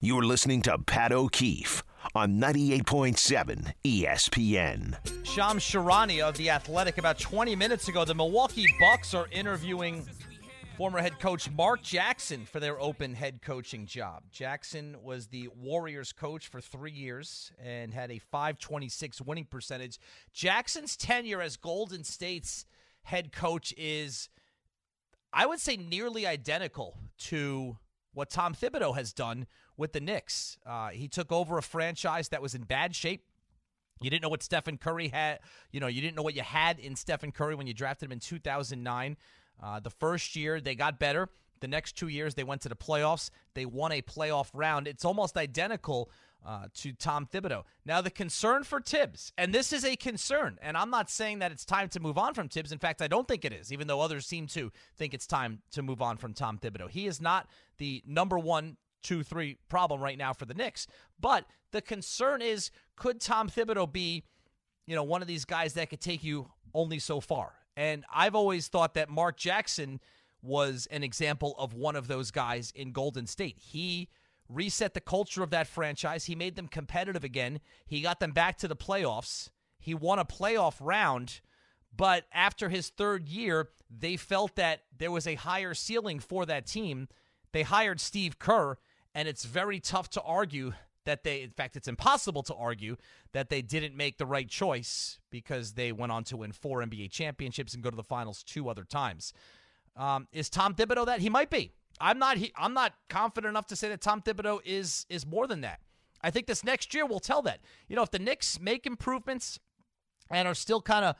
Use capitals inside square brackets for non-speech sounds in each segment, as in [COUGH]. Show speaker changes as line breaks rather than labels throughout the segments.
You're listening to Pat O'Keefe on 98.7 ESPN.
Shams Charania of The Athletic about 20 minutes ago. The Milwaukee Bucks are interviewing former head coach Mark Jackson for their open head coaching job. Jackson was the Warriors coach for three years and had a 526 winning percentage. Jackson's tenure as Golden State's head coach is, I would say, nearly identical to what Tom Thibodeau has done with the Knicks. Uh, he took over a franchise that was in bad shape. You didn't know what Stephen Curry had. You know, you didn't know what you had in Stephen Curry when you drafted him in 2009. Uh, the first year they got better. The next two years they went to the playoffs. They won a playoff round. It's almost identical uh, to Tom Thibodeau. Now, the concern for Thibs, and this is a concern, and I'm not saying that it's time to move on from Thibs. In fact, I don't think it is, even though others seem to think it's time to move on from Tom Thibodeau. He is not the number one two, three problem right now for the Knicks. But the concern is could Tom Thibodeau be, you know, one of these guys that could take you only so far? And I've always thought that Mark Jackson was an example of one of those guys in Golden State. He reset the culture of that franchise. He made them competitive again. He got them back to the playoffs. He won a playoff round. But after his third year, they felt that there was a higher ceiling for that team. They hired Steve Kerr, and it's very tough to argue that they, in fact, it's impossible to argue that they didn't make the right choice because they went on to win four NBA championships and go to the finals two other times. Um, is Tom Thibodeau that? He might be. I'm not. He, I'm not confident enough to say that Tom Thibodeau is is more than that. I think this next year will tell that. You know, if the Knicks make improvements and are still kind of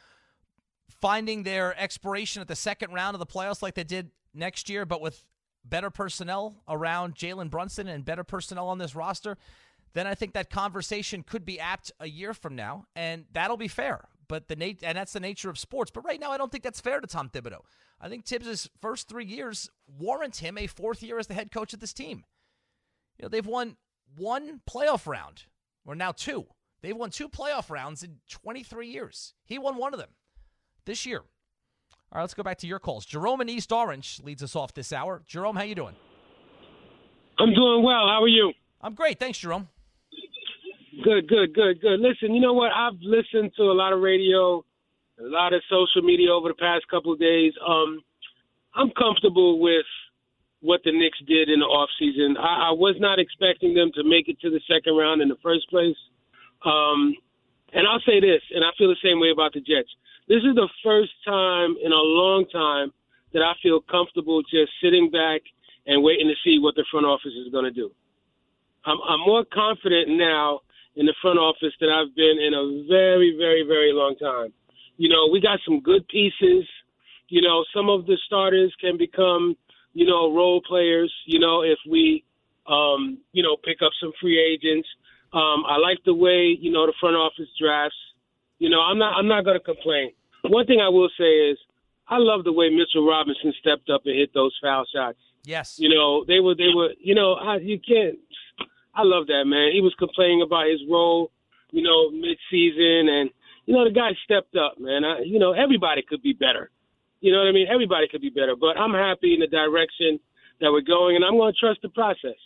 finding their expiration at the second round of the playoffs like they did next year, but with better personnel around Jalen Brunson and better personnel on this roster, then I think that conversation could be apt a year from now, and that'll be fair. But the nat- and that's the nature of sports. But right now, I don't think that's fair to Tom Thibodeau. I think Thibs' first three years warrant him a fourth year as the head coach of this team. You know, they've won one playoff round, or now two. They've won two playoff rounds in 23 years. He won one of them this year. All right, let's go back to your calls. Jerome in East Orange leads us off this hour. Jerome, how you doing?
I'm doing well. How are you?
I'm great. Thanks, Jerome.
Good, good, good, good. Listen, you know what? I've listened to a lot of radio, a lot of social media over the past couple of days. Um, I'm comfortable with what the Knicks did in the off season. I, I was not expecting them to make it to the second round in the first place. Um, and I'll say this, and I feel the same way about the Jets. This is the first time in a long time that I feel comfortable just sitting back and waiting to see what the front office is going to do. I'm, I'm more confident now in the front office than I've been in a very, very, very long time. You know, we got some good pieces. You know, some of the starters can become, you know, role players. You know, if we, um, you know, pick up some free agents. Um, I like the way you know the front office drafts. You know, I'm not I'm not going to complain. One thing I will say is I love the way Mitchell Robinson stepped up and hit those foul shots.
Yes.
You know, they were they were you know, I, you can't I love that man. He was complaining about his role, you know, mid season and you know, the guy stepped up, man. I, you know, everybody could be better. You know what I mean? Everybody could be better, but I'm happy in the direction that we're going and I'm going to trust the process.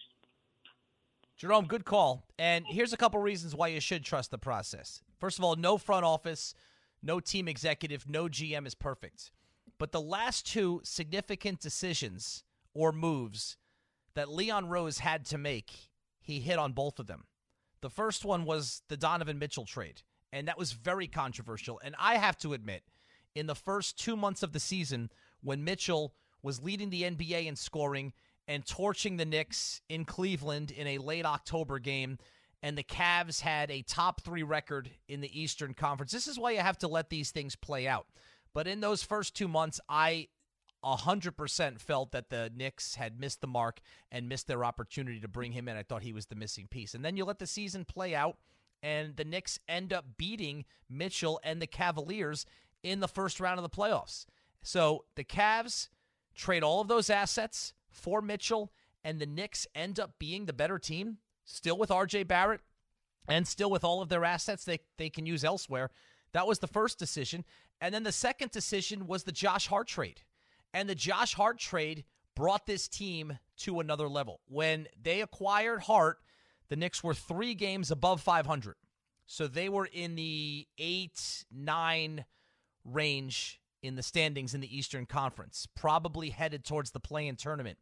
Jerome, good call. And here's a couple reasons why you should trust the process. First of all, no front office no team executive, no GM is perfect. But the last two significant decisions or moves that Leon Rose had to make, he hit on both of them. The first one was the Donovan Mitchell trade, and that was very controversial. And I have to admit, in the first two months of the season, when Mitchell was leading the NBA in scoring and torching the Knicks in Cleveland in a late October game, and the Cavs had a top three record in the Eastern Conference. This is why you have to let these things play out. But in those first two months, I 100% felt that the Knicks had missed the mark and missed their opportunity to bring him in. I thought he was the missing piece. And then you let the season play out, and the Knicks end up beating Mitchell and the Cavaliers in the first round of the playoffs. So the Cavs trade all of those assets for Mitchell, and the Knicks end up being the better team still with RJ Barrett and still with all of their assets they, they can use elsewhere. That was the first decision. And then the second decision was the Josh Hart trade. And the Josh Hart trade brought this team to another level. When they acquired Hart, the Knicks were three games above 500. So they were in the eight, nine range in the standings in the Eastern Conference, probably headed towards the play in tournament.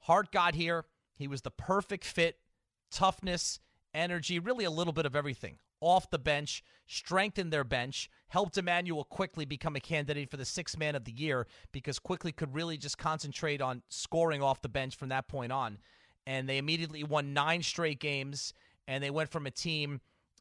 Hart got here. He was the perfect fit, toughness, energy, really a little bit of everything. Off the bench, strengthened their bench, helped Immanuel Quickley become a candidate for the sixth man of the year because Quickley could really just concentrate on scoring off the bench from that point on. And they immediately won nine straight games, and they went from a team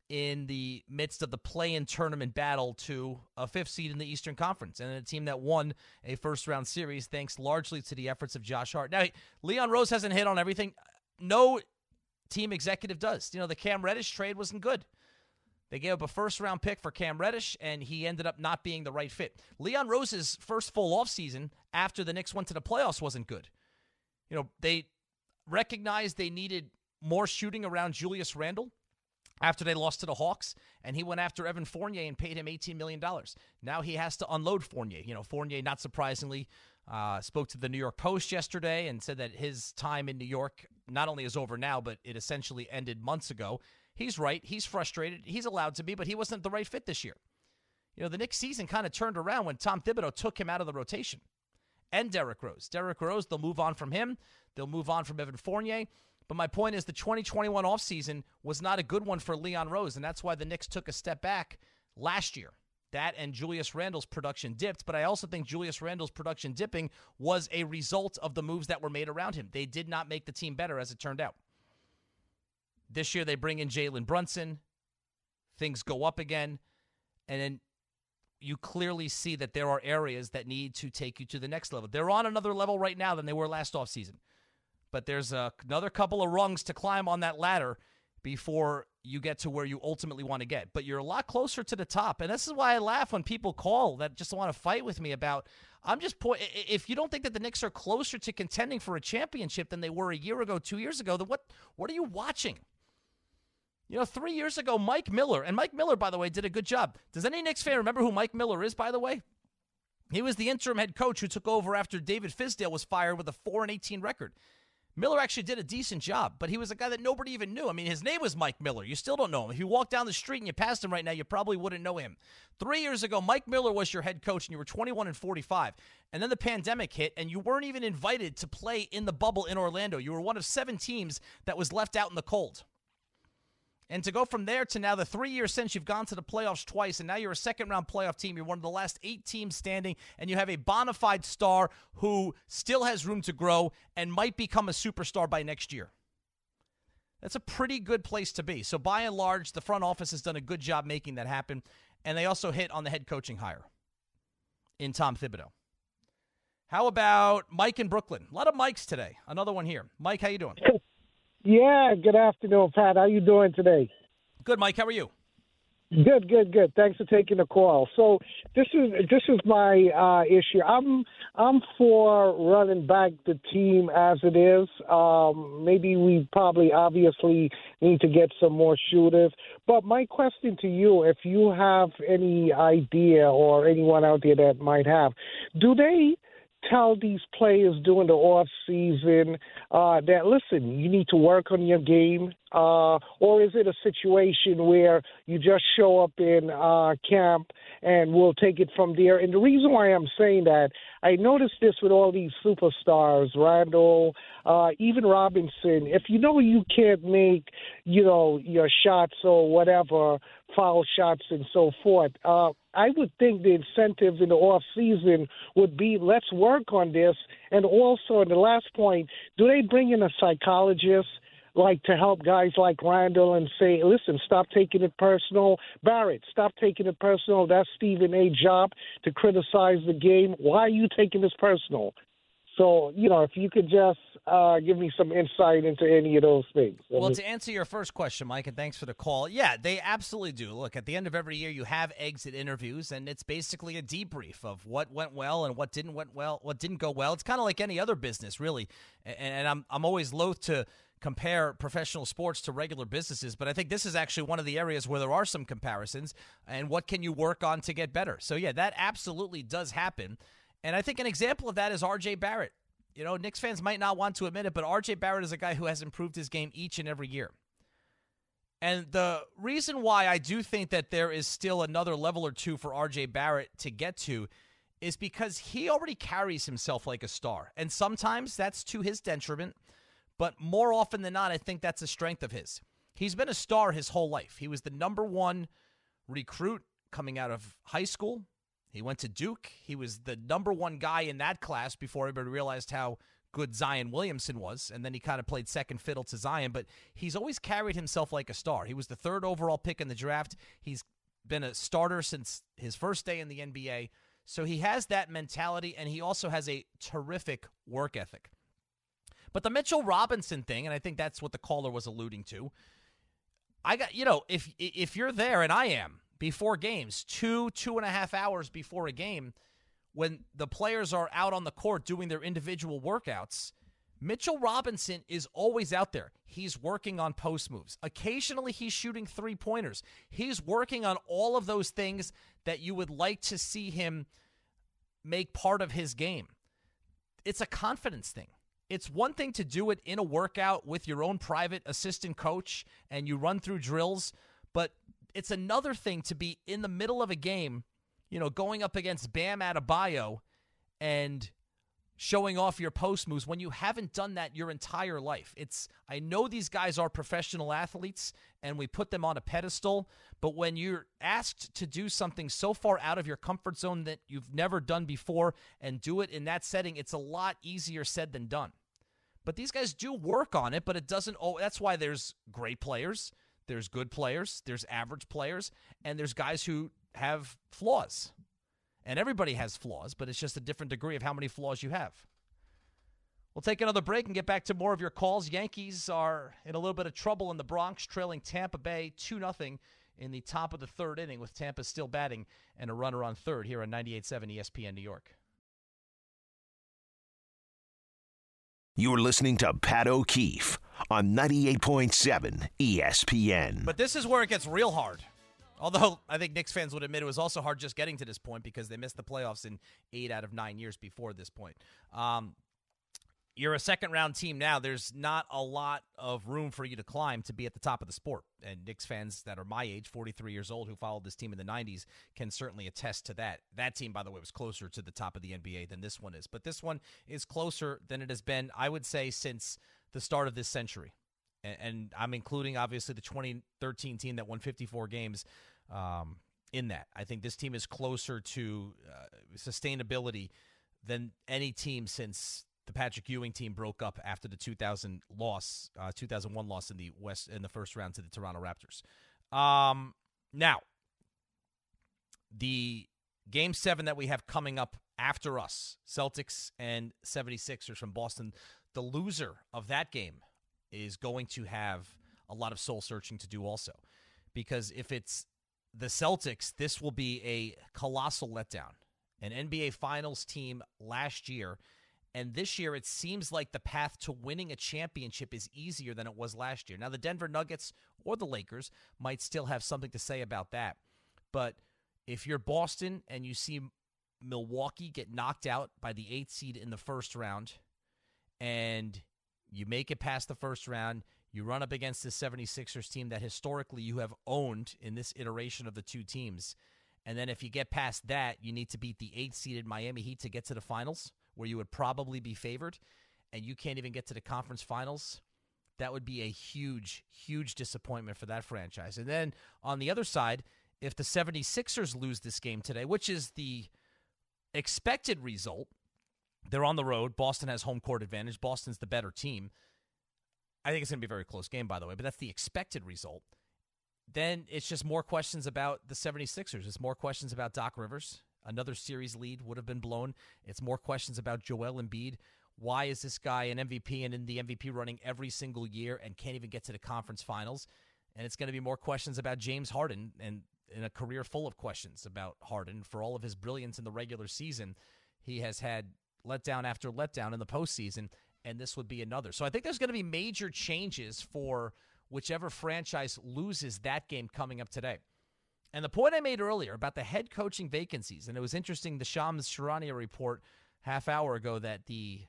in the midst of the play-in tournament battle to a fifth seed in the Eastern Conference and a team that won a first-round series thanks largely to the efforts of Josh Hart. Now, Leon Rose hasn't hit on everything. No team executive does. You know, the Cam Reddish trade wasn't good. They gave up a first round pick for Cam Reddish, and he ended up not being the right fit. Leon Rose's first full offseason after the Knicks went to the playoffs wasn't good. You know, they recognized they needed more shooting around Julius Randle after they lost to the Hawks, and he went after Evan Fournier and paid him $18 million. Now he has to unload Fournier. You know, Fournier, not surprisingly, uh, spoke to the New York Post yesterday and said that his time in New York not only is over now, but it essentially ended months ago. He's right. He's frustrated. He's allowed to be, but he wasn't the right fit this year. You know, the Knicks season kind of turned around when Tom Thibodeau took him out of the rotation. And Derrick Rose. Derrick Rose, they'll move on from him. They'll move on from Evan Fournier. But my point is the 2021 offseason was not a good one for Leon Rose, and that's why the Knicks took a step back last year. That and Julius Randle's production dipped, but I also think Julius Randle's production dipping was a result of the moves that were made around him. They did not make the team better, as it turned out. This year they bring in Jalen Brunson. Things go up again. And then you clearly see that there are areas that need to take you to the next level. They're on another level right now than they were last offseason but there's a, another couple of rungs to climb on that ladder before you get to where you ultimately want to get. But you're a lot closer to the top. And this is why I laugh when people call that just want to fight with me about I'm just point if you don't think that the Knicks are closer to contending for a championship than they were a year ago, 2 years ago, then what what are you watching? You know, 3 years ago Mike Miller, and Mike Miller by the way did a good job. Does any Knicks fan remember who Mike Miller is by the way? He was the interim head coach who took over after David Fizdale was fired with a 4 and 18 record. Miller actually did a decent job, but he was a guy that nobody even knew. I mean, his name was Mike Miller. You still don't know him. If you walked down the street and you passed him right now, you probably wouldn't know him. Three years ago, Mike Miller was your head coach, and you were 21 and 45. And then the pandemic hit, and you weren't even invited to play in the bubble in Orlando. You were one of seven teams that was left out in the cold. And to go from there to now the three years since you've gone to the playoffs twice, and now you're a second round playoff team. You're one of the last eight teams standing, and you have a bona fide star who still has room to grow and might become a superstar by next year. That's a pretty good place to be. So, by and large, the front office has done a good job making that happen. And they also hit on the head coaching hire in Tom Thibodeau. How about Mike in Brooklyn? A lot of Mikes today. Another one here. Mike, how you doing? [LAUGHS]
Yeah, good afternoon, Pat. How you doing today?
Good, Mike. How are you?
Good, good, good. Thanks for taking the call. So this is this is my uh, issue. I'm I'm for running back the team as it is. Um, maybe we probably obviously need to get some more shooters. But my question to you, if you have any idea or anyone out there that might have, do they tell these players during the off season uh, that listen, you need to work on your game, uh, or is it a situation where you just show up in uh, camp and we'll take it from there? And the reason why I'm saying that, I noticed this with all these superstars, Randle, uh, even Robinson. If you know you can't make, you know, your shots or whatever, foul shots and so forth. Uh, I would think the incentive in the off season would be let's work on this. And also, in the last point, do they bring in a psychologist? like to help guys like Randle and say, listen, stop taking it personal. Barrett, stop taking it personal. That's Stephen A. job to criticize the game. Why are you taking this personal? So, you know, if you could just uh, give me some insight into any of those things.
Well, to answer your first question, Mike, and thanks for the call. Yeah, they absolutely do. Look, at the end of every year, you have exit interviews, and it's basically a debrief of what went well and what didn't went well, what didn't go well. It's kind of like any other business, really. And, and I'm I'm always loath to compare professional sports to regular businesses, but I think this is actually one of the areas where there are some comparisons. And what can you work on to get better? So yeah, that absolutely does happen. And I think an example of that is RJ Barrett. you know, Knicks fans might not want to admit it, but RJ Barrett is a guy who has improved his game each and every year. And the reason why I do think that there is still another level or two for RJ Barrett to get to is because he already carries himself like a star. And sometimes that's to his detriment, but more often than not, I think that's a strength of his. He's been a star his whole life. He was the number one recruit coming out of high school. He went to Duke. He was the number one guy in that class before everybody realized how good Zion Williamson was. And then he kind of played second fiddle to Zion, but he's always carried himself like a star. He was the third overall pick in the draft. He's been a starter since his first day in the NBA. So he has that mentality, and he also has a terrific work ethic. But the Mitchell Robinson thing, and I think that's what the caller was alluding to. I got you know if if you're there, and I am, before games, two, two and a half hours before a game, when the players are out on the court doing their individual workouts, Mitchell Robinson is always out there. He's working on post moves. Occasionally, he's shooting three pointers. He's working on all of those things that you would like to see him make part of his game. It's a confidence thing. It's one thing to do it in a workout with your own private assistant coach and you run through drills, but it's another thing to be in the middle of a game, you know, going up against Bam Adebayo and showing off your post moves when you haven't done that your entire life. It's I know these guys are professional athletes and we put them on a pedestal, but when you're asked to do something so far out of your comfort zone that you've never done before and do it in that setting, it's a lot easier said than done. But these guys do work on it, but it doesn't oh that's why there's great players there's good players, there's average players, and there's guys who have flaws. And everybody has flaws, but it's just a different degree of how many flaws you have. We'll take another break and get back to more of your calls. Yankees are in a little bit of trouble in the Bronx, trailing Tampa Bay 2 0 in the top of the third inning, with Tampa still batting and a runner on third here on 98.7 ESPN New York.
You're listening to Pat O'Keefe on 98.7 ESPN.
But this is where it gets real hard. Although I think Knicks fans would admit it was also hard just getting to this point because they missed the playoffs in eight out of nine years before this point. Um, you're a second round team now. There's not a lot of room for you to climb to be at the top of the sport. And Knicks fans that are my age, 43 years old, who followed this team in the 90s, can certainly attest to that. That team, by the way, was closer to the top of the NBA than this one is. But this one is closer than it has been, I would say, since the start of this century. And, and I'm including, obviously, the 2013 team that won 54 games. Um, in that, I think this team is closer to uh, sustainability than any team since the Patrick Ewing team broke up after the 2000 loss, uh, 2001 loss in the West in the first round to the Toronto Raptors. Um, now, the game seven that we have coming up after us, Celtics and 76ers from Boston, the loser of that game is going to have a lot of soul searching to do also. Because if it's the Celtics, this will be a colossal letdown. An NBA Finals team last year and this year, it seems like the path to winning a championship is easier than it was last year. Now, the Denver Nuggets or the Lakers might still have something to say about that. But if you're Boston and you see Milwaukee get knocked out by the eighth seed in the first round, and you make it past the first round, you run up against the 76ers team that historically you have owned in this iteration of the two teams. And then if you get past that, you need to beat the eighth seeded Miami Heat to get to the finals where you would probably be favored and you can't even get to the conference finals, that would be a huge, huge disappointment for that franchise. And then on the other side, if the 76ers lose this game today, which is the expected result, they're on the road. Boston has home court advantage. Boston's the better team. I think it's going to be a very close game, by the way, but that's the expected result. Then it's just more questions about the 76ers. It's more questions about Doc Rivers. Another series lead would have been blown. It's more questions about Joel Embiid. Why is this guy an MVP and in the MVP running every single year and can't even get to the conference finals? And it's going to be more questions about James Harden and in a career full of questions about Harden for all of his brilliance in the regular season. He has had letdown after letdown in the postseason, and this would be another. So I think there's going to be major changes for whichever franchise loses that game coming up today. And the point I made earlier about the head coaching vacancies, and it was interesting the Shams Charania report half hour ago that the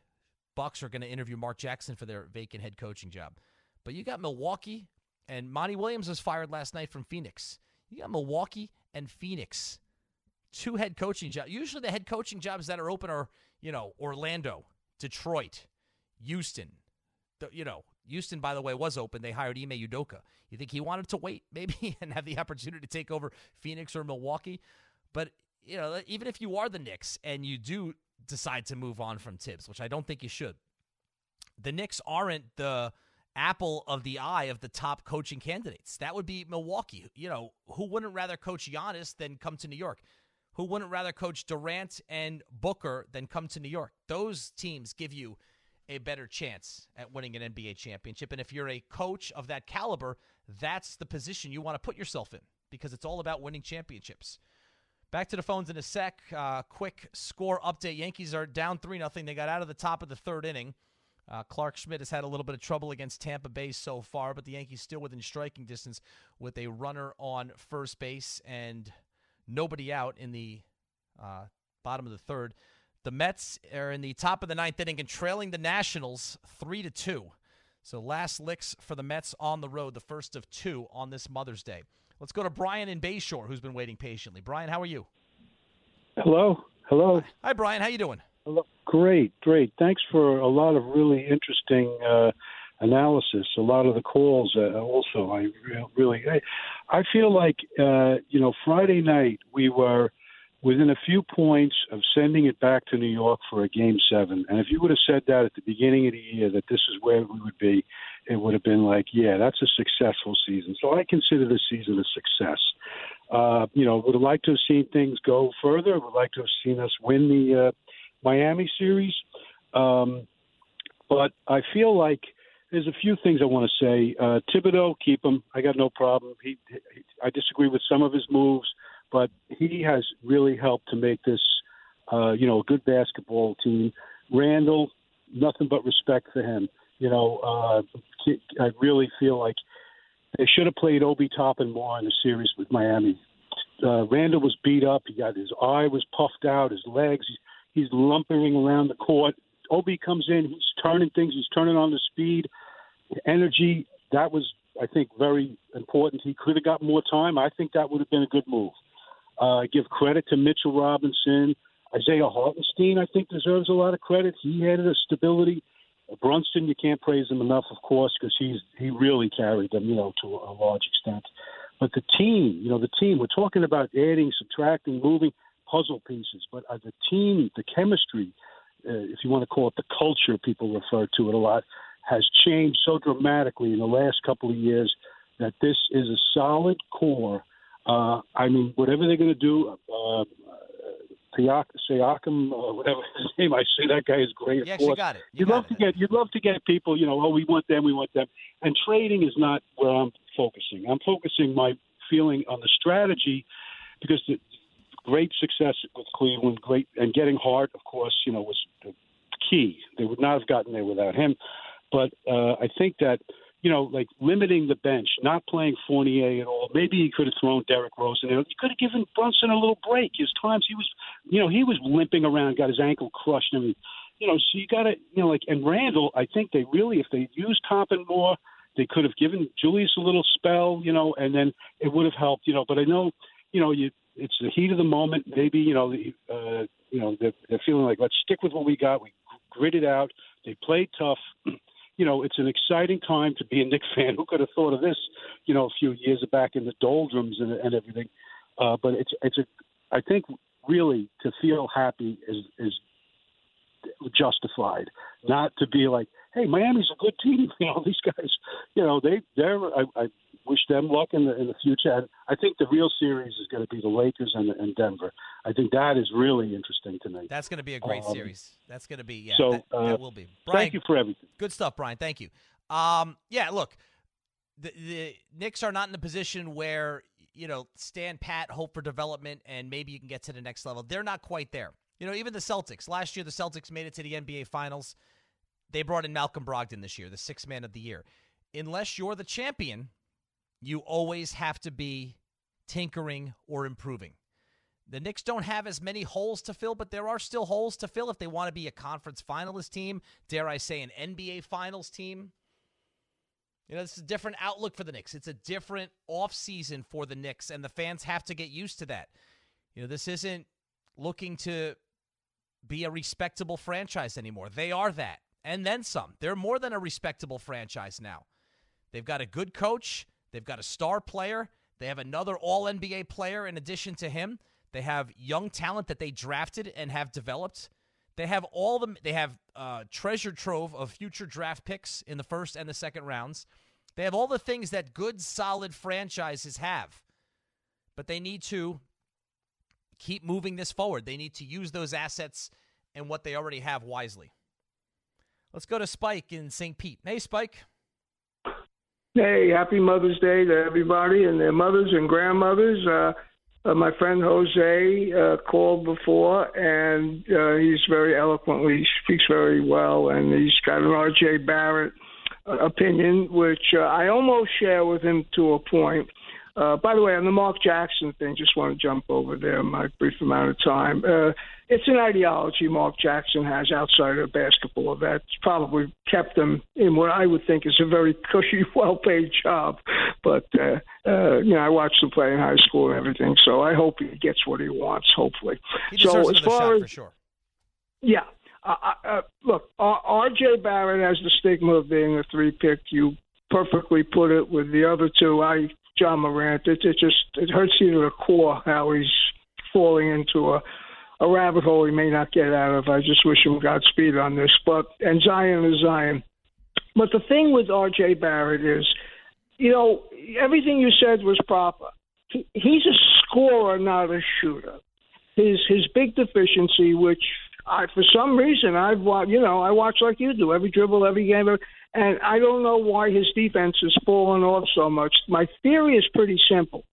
Bucks are going to interview Mark Jackson for their vacant head coaching job. But you got Milwaukee, and Monty Williams was fired last night from Phoenix. You got Milwaukee and Phoenix, two head coaching jobs. Usually, the head coaching jobs that are open are you know Orlando, Detroit, Houston. The, you know, Houston, by the way, was open. They hired Ime Udoka. You think he wanted to wait, [LAUGHS] maybe, and have the opportunity to take over Phoenix or Milwaukee? But you know, even if you are the Knicks and you do decide to move on from Thibs, which I don't think you should, the Knicks aren't the apple of the eye of the top coaching candidates. That would be Milwaukee. You know, who wouldn't rather coach Giannis than come to New York? Who wouldn't rather coach Durant and Booker than come to New York? Those teams give you a better chance at winning an NBA championship. And if you're a coach of that caliber, that's the position you want to put yourself in because it's all about winning championships. Back to the phones in a sec. Uh, quick score update. Yankees are down 3 0. They got out of the top of the third inning. Uh, Clarke Schmidt has had a little bit of trouble against Tampa Bay so far, but the Yankees still within striking distance with a runner on first base and nobody out in the uh, bottom of the third. The Mets are in the top of the ninth inning and trailing the Nationals three to two. So last licks for the Mets on the road, the first of two on this Mother's Day. Let's go to Brian in Bayshore, who's been waiting patiently. Brian, how are you?
Hello. Hello.
Hi, Brian. How you doing?
Hello. Great, great. Thanks for a lot of really interesting uh, analysis. A lot of the calls, uh, also. I really, I, I feel like uh, you know, Friday night we were within a few points of sending it back to New York for a game seven. And if you would have said that at the beginning of the year that this is where we would be, it would have been like, yeah, that's a successful season. So I consider this season a success. Uh, you know, would have liked to have seen things go further. Would like to have seen us win the uh, Miami series. Um, but I feel like there's a few things I want to say. Uh, Thibodeau, keep him. I got no problem. He, he, I disagree with some of his moves but he has really helped to make this, uh, you know, a good basketball team. Randle, nothing but respect for him. You know, uh, I really feel like they should have played Obi Toppin more in the series with Miami. Uh, Randle was beat up. He got his eye was puffed out, his legs. He's, he's lumbering around the court. Obi comes in. He's turning things. He's turning on the speed, energy. That was, I think, very important. He could have got more time. I think that would have been a good move. Uh, give credit to Mitchell Robinson. Isaiah Hartenstein, I think, deserves a lot of credit. He added a stability. Brunson, you can't praise him enough, of course, because he's he really carried them, you know, to a large extent. But the team, you know, the team. We're talking about adding, subtracting, moving puzzle pieces, but uh, the team, the chemistry, uh, if you want to call it the culture, people refer to it a lot, has changed so dramatically in the last couple of years that this is a solid core uh, I mean, whatever they're going to do, uh, Siakam, or whatever his name, I say that guy is great.
You actually got it.
You would love it. to get, you'd love to get people, you know, oh, we want them, we want them, and trading is not where I'm focusing. I'm focusing my feeling on the strategy because the great success with Cleveland, great, and getting Hart, of course, you know, was key. They would not have gotten there without him. But uh, I think that you know, like limiting the bench, not playing Fournier at all. Maybe he could have thrown Derrick Rose in there. He could have given Brunson a little break. His times he was, you know, he was limping around, got his ankle crushed. and you know, so you got to, you know, like, and Randle. I think they really, if they used Toppin more, they could have given Julius a little spell, you know, and then it would have helped, you know. But I know, you know, you it's the heat of the moment. Maybe you know, uh, you know, they're, they're feeling like let's stick with what we got. We grit it out. They played tough you know, it's an exciting time to be a Knicks [LAUGHS] fan. Who could have thought of this, you know, a few years back in the doldrums and, and everything? Uh, but it's it's a, I think really to feel happy is is justified, not to be like, hey, Miami's a good team. [LAUGHS] You know, these guys, you know, they they're. I, I wish them luck in the in the future. And I think the real series is going to be the Lakers and, and Denver. I think that is really interesting to me.
That's going to be a great um, series. That's going to be yeah.
So
that,
uh,
that will be. Brian,
thank you for everything.
Good stuff, Brian. Thank you. Um, yeah, look, the the Knicks are not in a position where you know stand pat, hope for development, and maybe you can get to the next level. They're not quite there. You know, even the Celtics. Last year, the Celtics made it to the NBA Finals. They brought in Malcolm Brogdon this year, the sixth man of the year. Unless you're the champion, you always have to be tinkering or improving. The Knicks don't have as many holes to fill, but there are still holes to fill if they want to be a conference finalist team, dare I say, an NBA finals team. You know, it's a different outlook for the Knicks. It's a different offseason for the Knicks, and the fans have to get used to that. You know, this isn't looking to be a respectable franchise anymore. They are that, and then some. They're more than a respectable franchise now. They've got a good coach, they've got a star player, they have another all NBA player in addition to him. They have young talent that they drafted and have developed. They have all the they have uh, treasure trove of future draft picks in the first and the second rounds. They have all the things that good, solid franchises have, but they need to keep moving this forward. They need to use those assets and what they already have wisely. Let's go to Spike in St. Pete. Hey, Spike.
Hey, happy Mother's Day to everybody and their mothers and grandmothers. Uh, uh, my friend Jose uh, called before, and uh, he's very eloquently he speaks very well, and he's got an R.J. Barrett uh, opinion, which uh, I almost share with him to a point. Uh, by the way, on the Mark Jackson thing, just want to jump over there my brief amount of time. Uh, it's an ideology Mark Jackson has outside of basketball that's probably kept him in what I would think is a very cushy, [LAUGHS] well-paid job. But uh, uh, you know, I watched him play in high school and everything, so I hope he gets what he wants. Hopefully.
He so as far as
sure. yeah, uh, uh, look, R.J. Barrett has the stigma of being a three pick. You perfectly put it with the other two. I Ja Morant. It, it just it hurts you to the core how he's falling into a a rabbit hole he may not get out of. I just wish him Godspeed on this. But and Zion is Zion. But the thing with R.J. Barrett is, you know, everything you said was proper. He, he's a scorer, not a shooter. His his big deficiency, which I, for some reason I've watched, you know, I watch like you do every dribble, every game, and I don't know why his defense has fallen off so much. My theory is pretty simple.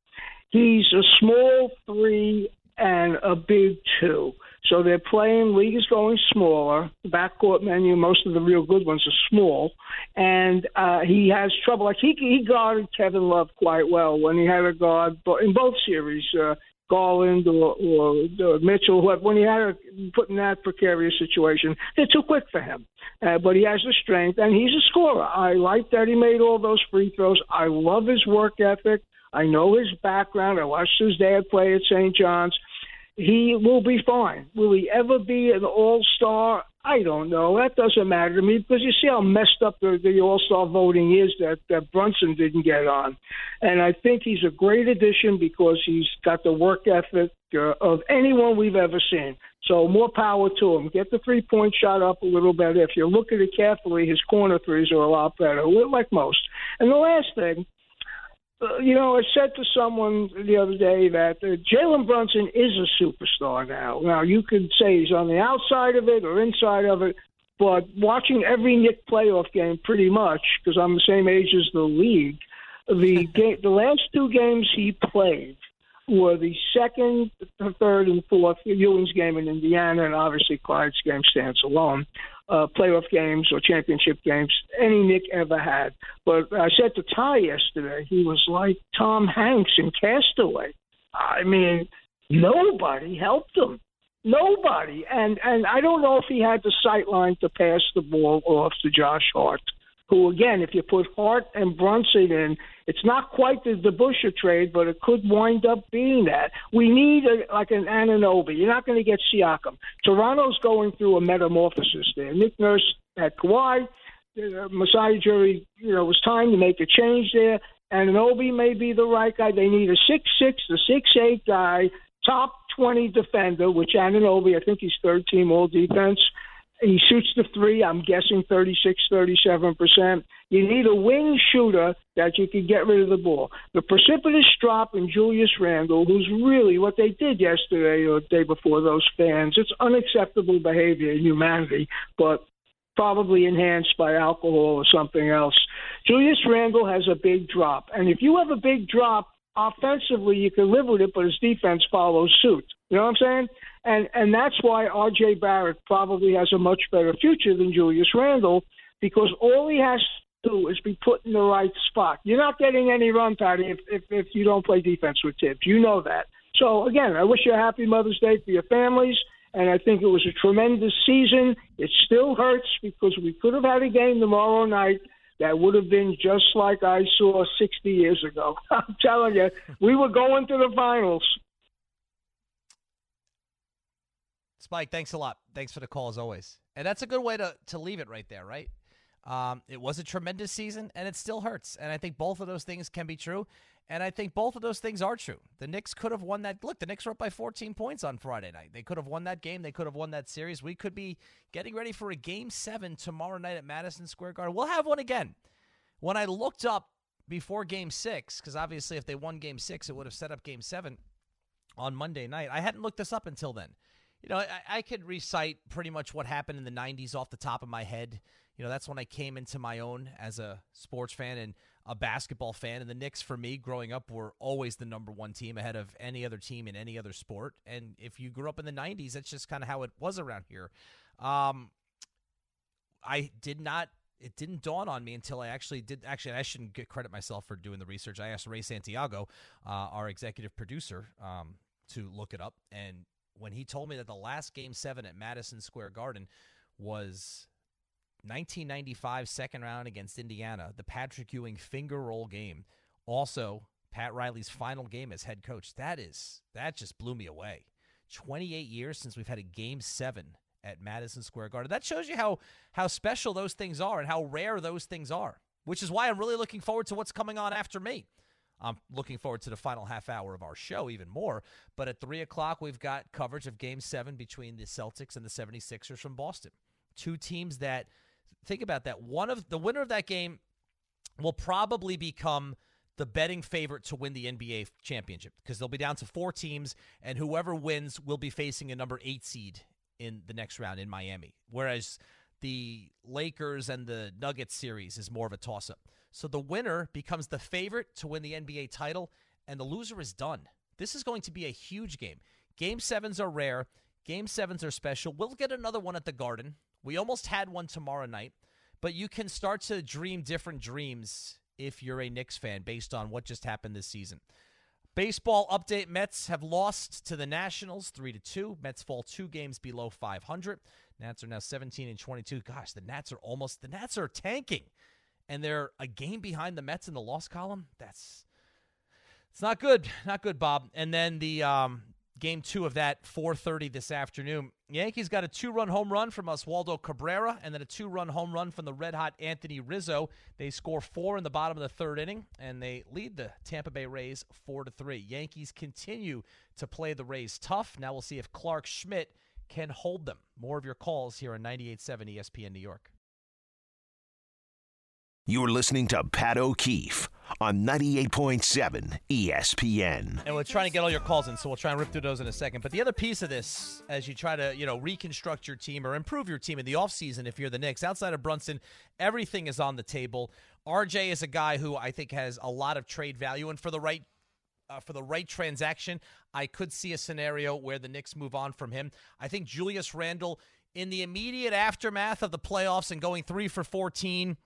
He's a small three and a big two. So they're playing, league is going smaller. The backcourt menu, most of the real good ones are small. And uh, he has trouble. Like he, he guarded Kevin Love quite well when he had a guard in both series. Uh, Garland or, or, or Mitchell, when he had a, put in that precarious situation, they're too quick for him. Uh, but he has the strength, and he's a scorer. I like that he made all those free throws. I love his work ethic. I know his background. I watched his dad play at St. John's. He will be fine. Will he ever be an all star? I don't know. That doesn't matter to me because you see how messed up the, the All Star voting is that, that Brunson didn't get on. And I think he's a great addition because he's got the work ethic uh, of anyone we've ever seen. So more power to him. Get the three point shot up a little better. If you look at it carefully, his corner threes are a lot better, like most. And the last thing, you know, I said to someone the other day that uh, Jalen Brunson is a superstar now. Now, you could say he's on the outside of it or inside of it, but watching every Knick playoff game, pretty much, because I'm the same age as the league, the [LAUGHS] game, the last two games he played were the second, third, and fourth Ewing's game in Indiana, and obviously Clyde's game stands alone uh, playoff games or championship games any Knick ever had. But I said to Ty yesterday, he was like Tom Hanks in Castaway. I mean, nobody helped him. Nobody. And and I don't know if he had the sight line to pass the ball off to Josh Hart who again, if you put Hart and Brunson in, it's not quite the, the Busher trade, but it could wind up being that. We need a, like an Anunoby. You're not going to get Siakam. Toronto's going through a metamorphosis there. Nick Nurse had Kawhi. Uh, Masai Ujiri, you know, it was time to make a change there. Anunoby may be the right guy. They need a six six, the six eight guy, top twenty defender, which Anunoby, I think he's third team all defense. He shoots the three, I'm guessing 36, 37%. You need a wing shooter that you can get rid of the ball. The precipitous drop in Julius Randle, who's really what they did yesterday or the day before those fans, it's unacceptable behavior in humanity, but probably enhanced by alcohol or something else. Julius Randle has a big drop. And if you have a big drop offensively, you can live with it, but his defense follows suit. You know what I'm saying? And and that's why R.J. Barrett probably has a much better future than Julius Randle because all he has to do is be put in the right spot. You're not getting any run, Patty, if if, if you don't play defense with Thibs. You know that. So again, I wish you a happy Mother's Day for your families. And I think it was a tremendous season. It still hurts because we could have had a game tomorrow night that would have been just like I saw 60 years ago. [LAUGHS] I'm telling you, we were going to the finals.
Spike, thanks a lot. Thanks for the call as always. And that's a good way to, to leave it right there, right? Um, it was a tremendous season, and it still hurts. And I think both of those things can be true. And I think both of those things are true. The Knicks could have won that. Look, the Knicks were up by 14 points on Friday night. They could have won that game. They could have won that series. We could be getting ready for a game seven tomorrow night at Madison Square Garden. We'll have one again. When I looked up before game six, because obviously if they won game six, it would have set up game seven on Monday night. I hadn't looked this up until then. You know, I, I could recite pretty much what happened in the 90s off the top of my head. You know, that's when I came into my own as a sports fan and a basketball fan. And the Knicks, for me, growing up, were always the number one team ahead of any other team in any other sport. And if you grew up in the 90s, that's just kind of how it was around here. Um, I did not it didn't dawn on me until I actually did. Actually, I shouldn't get credit myself for doing the research. I asked Ray Santiago, uh, our executive producer, um, to look it up, and when he told me that the last Game Seven at Madison Square Garden was 1995 second round against Indiana, the Patrick Ewing finger roll game. Also, Pat Riley's final game as head coach. That is that just blew me away. 28 years since we've had a game 7 at Madison Square Garden. That shows you how how special those things are and how rare those things are. Which is why I'm really looking forward to what's coming on after me. I'm looking forward to the final half hour of our show even more. But at 3 o'clock, we've got coverage of Game 7 between the Celtics and the 76ers from Boston. Two teams that think about that. One of the winner of that game will probably become the betting favorite to win the NBA championship because they'll be down to four teams, and whoever wins will be facing a number eight seed in the next round in Miami. Whereas the Lakers and the Nuggets series is more of a toss up. So the winner becomes the favorite to win the NBA title, and the loser is done. This is going to be a huge game. Game sevens are rare. Game sevens are special. We'll get another one at the Garden. We almost had one tomorrow night, but you can start to dream different dreams if you're a Knicks fan based on what just happened this season. Baseball update Mets have lost to the Nationals 3 to 2. Mets fall 2 games below 500. Nats are now 17 and 22. Gosh, the Nats are almost the Nats are tanking. And they're a game behind the Mets in the loss column. That's it's not good. Not good, Bob. And then the um, game two of that 4:30 this afternoon. Yankees got a two-run home run from Oswaldo Cabrera, and then a two-run home run from the red-hot Anthony Rizzo. They score four in the bottom of the third inning, and they lead the Tampa Bay Rays four to three. Yankees continue to play the Rays tough. Now we'll see if Clarke Schmidt can hold them. More of your calls here on 98.7 ESPN New York.
You're listening to Pat O'Keefe on 98.7 ESPN.
And we're trying to get all your calls in, so we'll try and rip through those in a second. But the other piece of this, as you try to, you know, reconstruct your team or improve your team in the offseason, if you're the Knicks, outside of Brunson, everything is on the table. RJ is a guy who I think has a lot of trade value, and for the right uh, for the right transaction, I could see a scenario where the Knicks move on from him. I think Julius Randle, in the immediate aftermath of the playoffs and going three for 14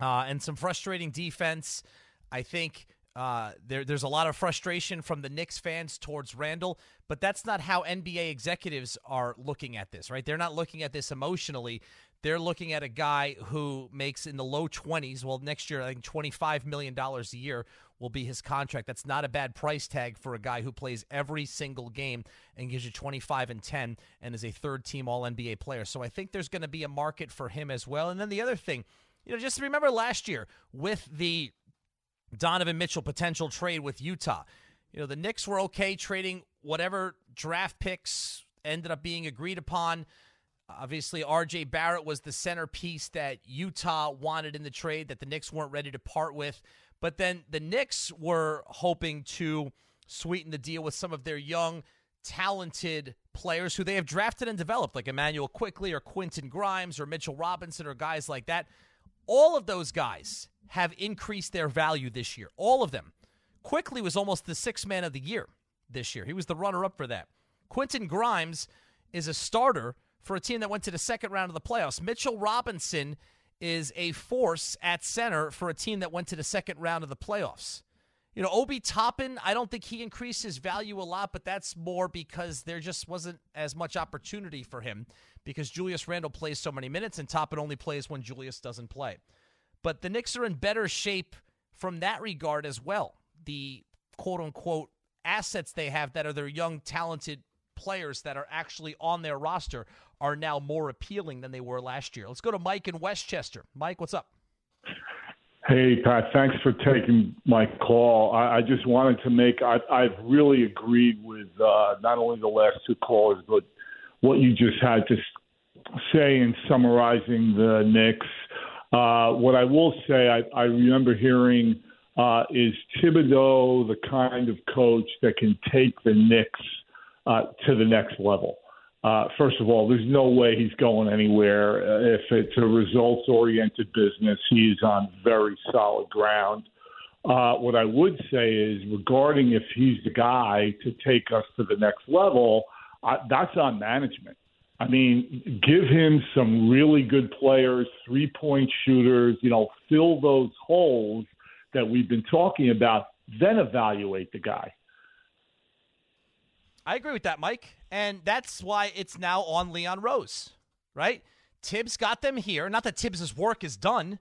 uh, and some frustrating defense. I think uh, there, there's a lot of frustration from the Knicks fans towards Randle, but that's not how NBA executives are looking at this, right? They're not looking at this emotionally. They're looking at a guy who makes in the low 20s. Well, next year, I think $25 million a year will be his contract. That's not a bad price tag for a guy who plays every single game and gives you 25 and 10 and is a third team All NBA player. So I think there's going to be a market for him as well. And then the other thing, you know, just remember last year with the Donovan Mitchell potential trade with Utah. You know, the Knicks were okay trading whatever draft picks ended up being agreed upon. Obviously, RJ Barrett was the centerpiece that Utah wanted in the trade that the Knicks weren't ready to part with. But then the Knicks were hoping to sweeten the deal with some of their young, talented players who they have drafted and developed, like Immanuel Quickley or Quentin Grimes or Mitchell Robinson or guys like that. All of those guys have increased their value this year. All of them. Quickly was almost the sixth man of the year this year. He was the runner up for that. Quentin Grimes is a starter for a team that went to the second round of the playoffs. Mitchell Robinson is a force at center for a team that went to the second round of the playoffs. You know, Obi Toppin, I don't think he increased his value a lot, but that's more because there just wasn't as much opportunity for him because Julius Randle plays so many minutes and Toppin only plays when Julius doesn't play. But the Knicks are in better shape from that regard as well. The quote unquote assets they have that are their young, talented players that are actually on their roster are now more appealing than they were last year. Let's go to Mike in Westchester. Mike, what's up?
Hey, Pat, thanks for taking my call. I, I just wanted to make, I, I've really agreed with uh, not only the last two callers, but what you just had to say in summarizing the Knicks. Uh, what I will say, I, I remember hearing uh, is Thibodeau the kind of coach that can take the Knicks uh, to the next level? Uh, first of all, there's no way he's going anywhere. Uh, if it's a results oriented business, he's on very solid ground. Uh, what I would say is, regarding if he's the guy to take us to the next level, uh, that's on management. I mean, give him some really good players, three point shooters, you know, fill those holes that we've been talking about, then evaluate the guy.
I agree with that, Mike. And that's why it's now on Leon Rose, right? Thibs got them here. Not that Thibs' work is done,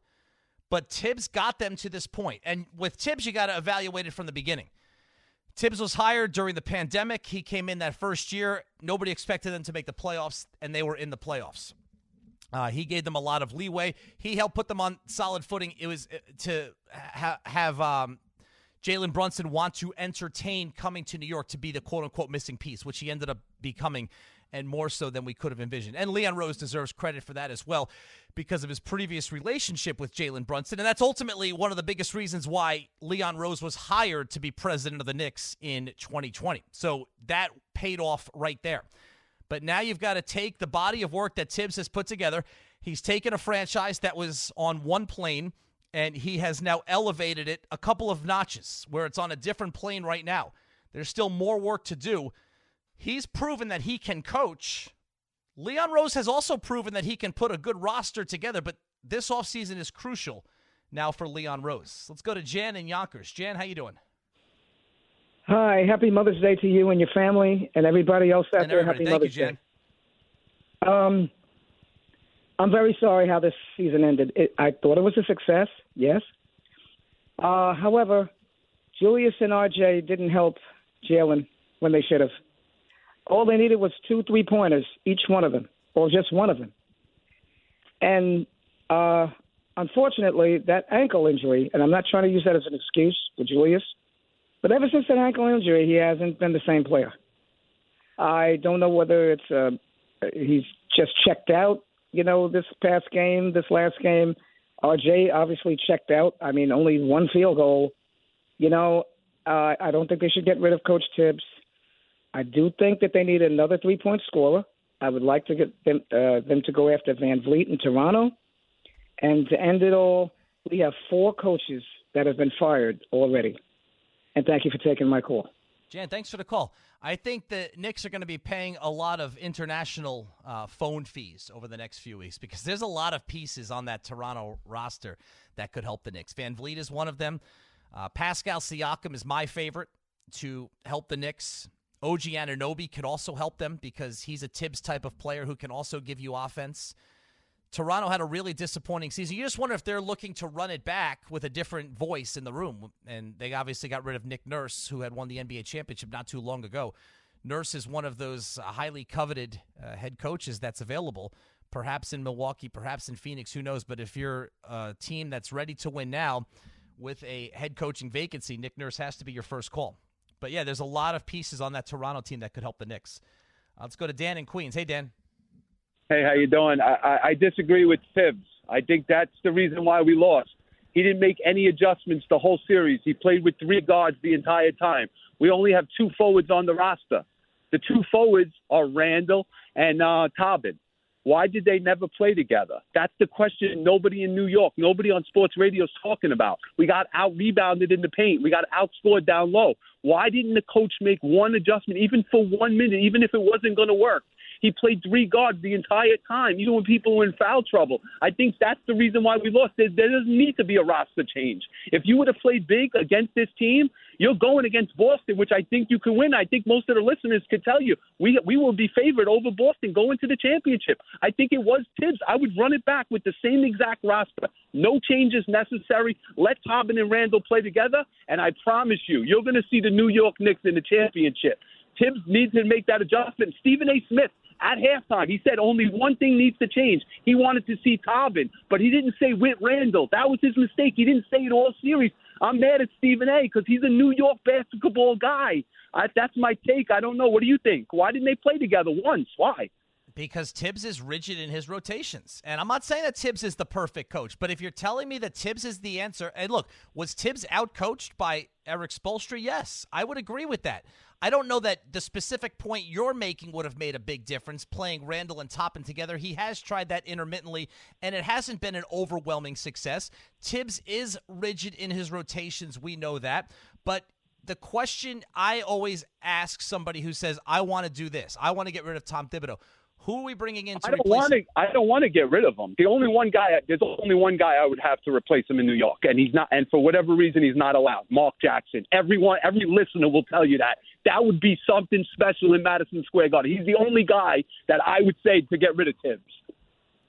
but Thibs got them to this point. And with Thibs, you got to evaluate it from the beginning. Thibs was hired during the pandemic. He came in that first year. Nobody expected them to make the playoffs, and they were in the playoffs. Uh, he gave them a lot of leeway. He helped put them on solid footing. It was uh, to ha- have um, Jalen Brunson want to entertain coming to New York to be the quote unquote missing piece, which he ended up becoming, and more so than we could have envisioned. And Leon Rose deserves credit for that as well because of his previous relationship with Jalen Brunson. And that's ultimately one of the biggest reasons why Leon Rose was hired to be president of the Knicks in 2020. So that paid off right there. But now you've got to take the body of work that Thibs has put together. He's taken a franchise that was on one plane and he has now elevated it a couple of notches where it's on a different plane right now. There's still more work to do. He's proven that he can coach. Leon Rose has also proven that he can put a good roster together, but this offseason is crucial now for Leon Rose. Let's go to Jan and Yonkers. Jan, how you doing?
Hi, happy Mother's Day to you and your family and everybody else out
and
there.
Happy
Thank
Mother's
you,
Jan.
Day. Um, I'm very sorry how this season ended. It, I thought it was a success, yes. Uh, however, Julius and RJ didn't help Jalen when they should have. All they needed was two three pointers, each one of them, or just one of them. And uh, unfortunately, that ankle injury, and I'm not trying to use that as an excuse for Julius, but ever since that ankle injury, he hasn't been the same player. I don't know whether it's uh, he's just checked out you know, this past game, this last game. RJ obviously checked out. I mean, only one field goal. You know, uh, I don't think they should get rid of Coach Thibs. I do think that they need another three point scorer. I would like to get them uh, them to go after VanVleet in Toronto. And to end it all, we have four coaches that have been fired already. And thank you for taking my call.
Jan, thanks for the call. I think the Knicks are going to be paying a lot of international uh, phone fees over the next few weeks because there's a lot of pieces on that Toronto roster that could help the Knicks. VanVleet is one of them. Uh, Pascal Siakam is my favorite to help the Knicks. OG Anunoby could also help them because he's a Thibs type of player who can also give you offense. Toronto had a really disappointing season. You just wonder if they're looking to run it back with a different voice in the room. And they obviously got rid of Nick Nurse, who had won the NBA championship not too long ago. Nurse is one of those uh, highly coveted uh, head coaches that's available, perhaps in Milwaukee, perhaps in Phoenix, who knows. But if you're a team that's ready to win now with a head coaching vacancy, Nick Nurse has to be your first call. But yeah, there's a lot of pieces on that Toronto team that could help the Knicks. Uh, let's go to Dan in Queens. Hey, Dan.
Hey, how you doing? I, I, I disagree with Thibs. I think that's the reason why we lost. He didn't make any adjustments the whole series. He played with three guards the entire time. We only have two forwards on the roster. The two forwards are Randle and uh, Toppin. Why did they never play together? That's the question nobody in New York, nobody on sports radio is talking about. We got out rebounded in the paint. We got outscored down low. Why didn't the coach make one adjustment, even for one minute, even if it wasn't going to work? He played three guards the entire time, even when people were in foul trouble. I think that's the reason why we lost. There, there doesn't need to be a roster change. If you would have played big against this team, you're going against Boston, which I think you can win. I think most of the listeners could tell you we we will be favored over Boston going to the championship. I think it was Thibs. I would run it back with the same exact roster. No changes necessary. Let Toppin and Randle play together, and I promise you, you're going to see the New York Knicks in the championship. Thibs needs to make that adjustment. Stephen A. Smith at halftime. He said only one thing needs to change. He wanted to see Toppin, but he didn't say Whit Randall. That was his mistake. He didn't say it all series. I'm mad at Stephen A. because he's a New York basketball guy. I, that's my take. I don't know. What do you think? Why didn't they play together once? Why?
because Thibs is rigid in his rotations. And I'm not saying that Thibs is the perfect coach, but if you're telling me that Thibs is the answer, and look, was Thibs outcoached by Erik Spoelstra? Yes, I would agree with that. I don't know that the specific point you're making would have made a big difference playing Randle and Toppin together. He has tried that intermittently, and it hasn't been an overwhelming success. Thibs is rigid in his rotations. We know that. But the question I always ask somebody who says, I want to do this, I want to get rid of Tom Thibodeau. Who are we bringing in to
I don't
replace
want to.
him?
I don't want to get rid of him. The only one guy. There's only one guy I would have to replace him in New York, and he's not. And for whatever reason, he's not allowed. Mark Jackson. Everyone, every listener will tell you that. That would be something special in Madison Square Garden. He's the only guy that I would say to get rid of Thibs.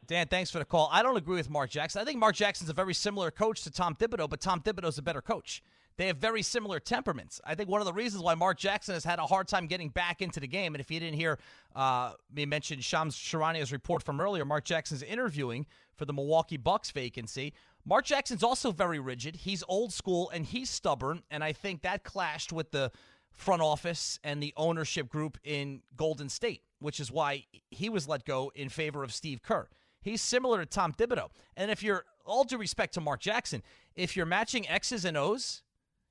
Dan, thanks for the call. I don't agree with Mark Jackson. I think Mark Jackson's a very similar coach to Tom Thibodeau, but Tom Thibodeau's a better coach. They have very similar temperaments. I think one of the reasons why Mark Jackson has had a hard time getting back into the game, and if you didn't hear uh, me mention Shams Charania's report from earlier, Mark Jackson's interviewing for the Milwaukee Bucks vacancy. Mark Jackson's also very rigid. He's old school and he's stubborn, and I think that clashed with the front office and the ownership group in Golden State, which is why he was let go in favor of Steve Kerr. He's similar to Tom Thibodeau. And if you're, all due respect to Mark Jackson, if you're matching X's and O's,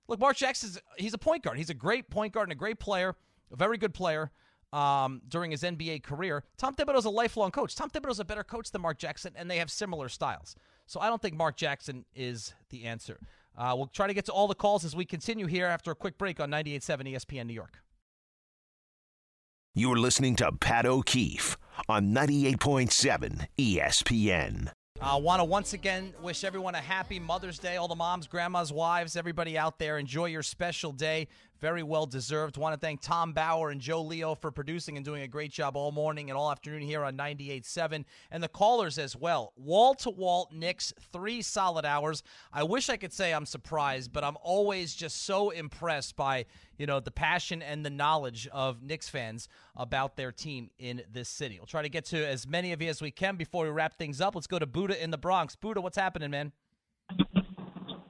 look, Mark Jackson's, he's a point guard. He's a great point guard and a great player, a very good player um, during his NBA career. Tom Thibodeau's a lifelong coach. Tom Thibodeau's a better coach than Mark Jackson, and they have similar styles. So I don't think Mark Jackson is the answer. Uh, we'll try to get to all the calls as we continue here after a quick break on 98.7 ESPN New York.
You're listening to Pat O'Keefe on 98.7 ESPN.
I uh, want to once again wish everyone a happy Mother's Day. All the moms, grandmas, wives, everybody out there, enjoy your special day. Very well deserved. Want to thank Tom Bauer and Joe Leo for producing and doing a great job all morning and all afternoon here on 98.7. And the callers as well. Wall to wall Knicks, three solid hours. I wish I could say I'm surprised, but I'm always just so impressed by you know the passion and the knowledge of Knicks fans about their team in this city. We'll try to get to as many of you as we can before we wrap things up. Let's go to Buddha in the Bronx. Buddha, what's happening, man?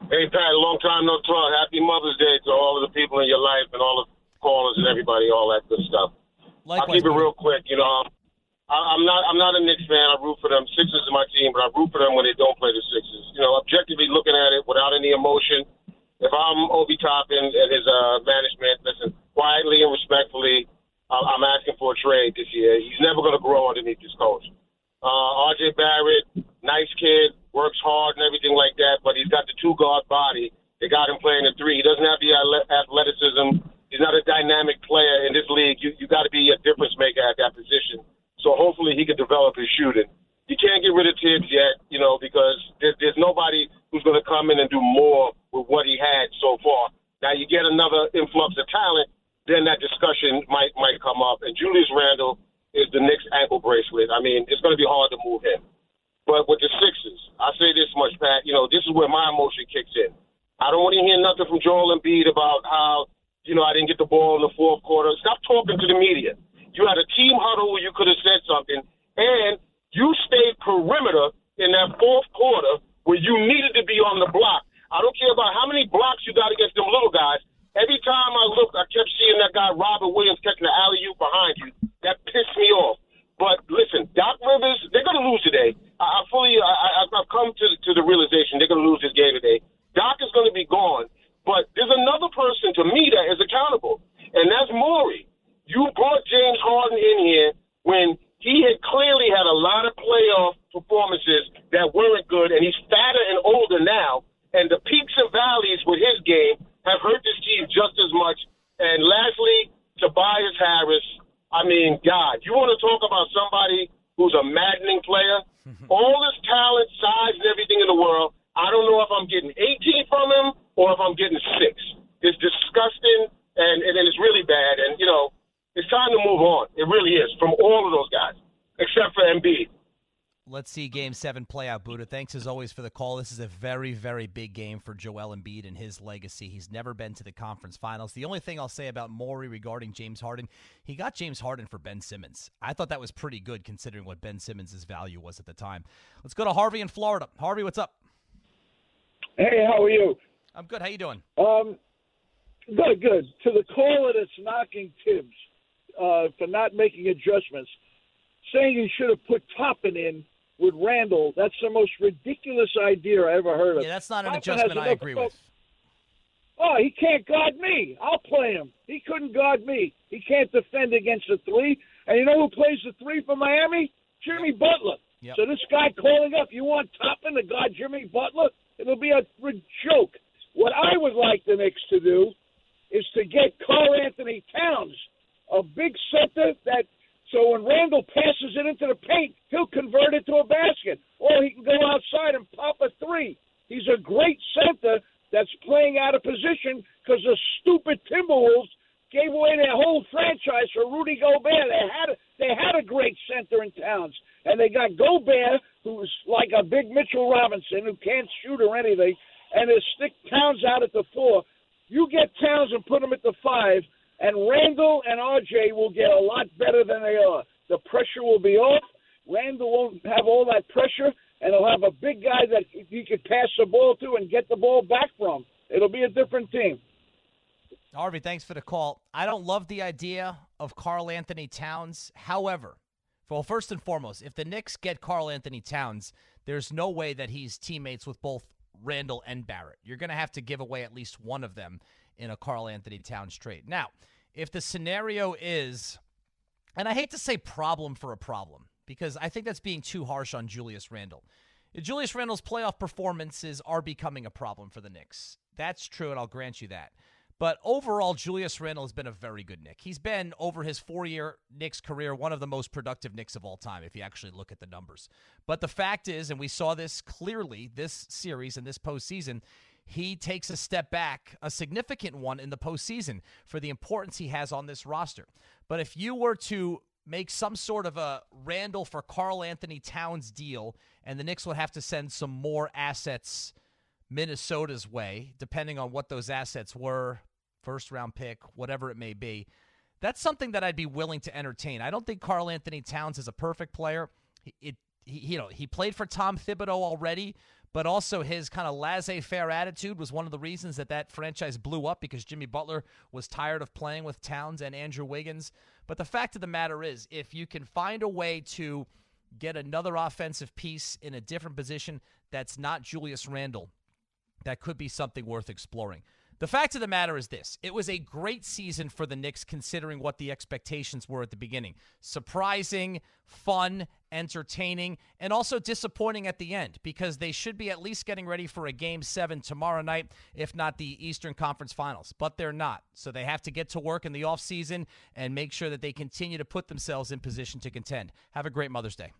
Hey, Pat, long time no talk. Happy Mother's Day to all of the people in your life and all the callers and everybody, all that good stuff.
Likewise,
I'll keep it real quick. You know, um, I'm not I'm not a Knicks fan. I root for them. Sixers is my team, but I root for them when they don't play the Sixers. You know, objectively looking at it without any emotion. If I'm Obi Toppin and his uh, management, listen, quietly and respectfully, I'm asking for a trade this year. He's never going to grow underneath this coach. Uh, RJ Barrett, nice kid, works hard and everything like that, but he's got the two guard body. They got him playing the three. He doesn't have the athleticism. He's not a dynamic player in this league. You you got to be a difference maker at that position. So hopefully he can develop his shooting. You can't get rid of Thibs yet, you know, because there's, there's nobody who's going to come in and do more with what he had so far. Now you get another influx of talent, then that discussion might might come up. And Julius Randle is the Knicks ankle bracelet. I mean, it's going to be hard to move him. But with the Sixers, I say this much, Pat. You know, this is where my emotion kicks in. I don't want to hear nothing from Joel Embiid about how, you know, I didn't get the ball in the fourth quarter. Stop talking to the media. You had a team huddle where you could have said something, and you stayed perimeter in that fourth quarter where you needed to be on the block. I don't care about how many blocks you got against them little guys. Every time I looked, I kept seeing that guy Robert Williams catching the alley oop behind you. That pissed me off. But listen, Doc Rivers, they're going to lose today. I, I fully, I, I've come to to the realization they're going to lose this game today. Doc is going to be gone, but there's another person to me that is accountable, and that's Morey. You brought James Harden in here when he had clearly had a lot of playoff performances that weren't good, and he's fatter and older now. And the peaks and valleys with his game have hurt this team just as much. And lastly, Tobias Harris, I mean, God, you want to talk about somebody who's a maddening player? All this talent, size, and everything in the world. I don't know if I'm getting 18 from him or if I'm getting six. It's disgusting and, and it's really bad. And, you know, it's time to move on. It really is from all of those guys, except for Embiid.
Game seven play out, Buddha. Thanks as always for the call. This is a very, very big game for Joel Embiid and his legacy. He's never been to the conference finals. The only thing I'll say about Morey regarding James Harden, he got James Harden for Ben Simmons. I thought that was pretty good considering what Ben Simmons' value was at the time. Let's go to Harvey in Florida. Harvey, what's up?
Hey, how are you?
I'm good. How you doing?
Um, good, good. To the caller that's knocking Thibs uh, for not making adjustments, saying he should have put Toppin in with Randle. That's the most ridiculous idea I ever heard of.
Yeah, that's not an
Toppin
adjustment I agree with.
Oh, he can't guard me. I'll play him. He couldn't guard me. He can't defend against the three. And you know who plays the three for Miami? Jimmy Butler.
Yep.
So this guy calling up, you want Toppin to guard Jimmy Butler? It'll be a joke. What I would like the Knicks to do is to get Carl Anthony Towns, a big center that so when Randle passes it into the paint, he'll convert it to a basket. Or he can go outside and pop a three. He's a great center that's playing out of position because the stupid Timberwolves gave away their whole franchise for Rudy Gobert. They had a, they had a great center in Towns, and they got Gobert, who's like a big Mitchell Robinson who can't shoot or anything, and they stick Towns out at the four. You get Towns and put him at the five, and Randle and RJ will get a lot better than they are. The pressure will be off. Randle won't have all that pressure, and he'll have a big guy that he could pass the ball to and get the ball back from. It'll be a different team.
Harvey, thanks for the call. I don't love the idea of Karl-Anthony Towns. However, well, first and foremost, if the Knicks get Karl-Anthony Towns, there's no way that he's teammates with both Randle and Barrett. You're going to have to give away at least one of them in a Karl-Anthony Towns trade. Now, if the scenario is, and I hate to say problem for a problem because I think that's being too harsh on Julius Randle. Julius Randle's playoff performances are becoming a problem for the Knicks. That's true, and I'll grant you that. But overall, Julius Randle has been a very good Nick. He's been, over his four year Knicks career, one of the most productive Knicks of all time, if you actually look at the numbers. But the fact is, and we saw this clearly this series and this postseason, he takes a step back, a significant one in the postseason for the importance he has on this roster. But if you were to make some sort of a Randle for Karl-Anthony Towns deal, and the Knicks would have to send some more assets Minnesota's way, depending on what those assets were, first round pick, whatever it may be. That's something that I'd be willing to entertain. I don't think Karl-Anthony Towns is a perfect player. He, it, he, you know, he played for Tom Thibodeau already, but also his kind of laissez-faire attitude was one of the reasons that that franchise blew up because Jimmy Butler was tired of playing with Towns and Andrew Wiggins. But the fact of the matter is, if you can find a way to get another offensive piece in a different position that's not Julius Randle, that could be something worth exploring. The fact of the matter is this it was a great season for the Knicks considering what the expectations were at the beginning. Surprising, fun, entertaining, and also disappointing at the end because they should be at least getting ready for a game seven tomorrow night, if not the Eastern Conference Finals. But they're not. So they have to get to work in the offseason and make sure that they continue to put themselves in position to contend. Have a great Mother's Day.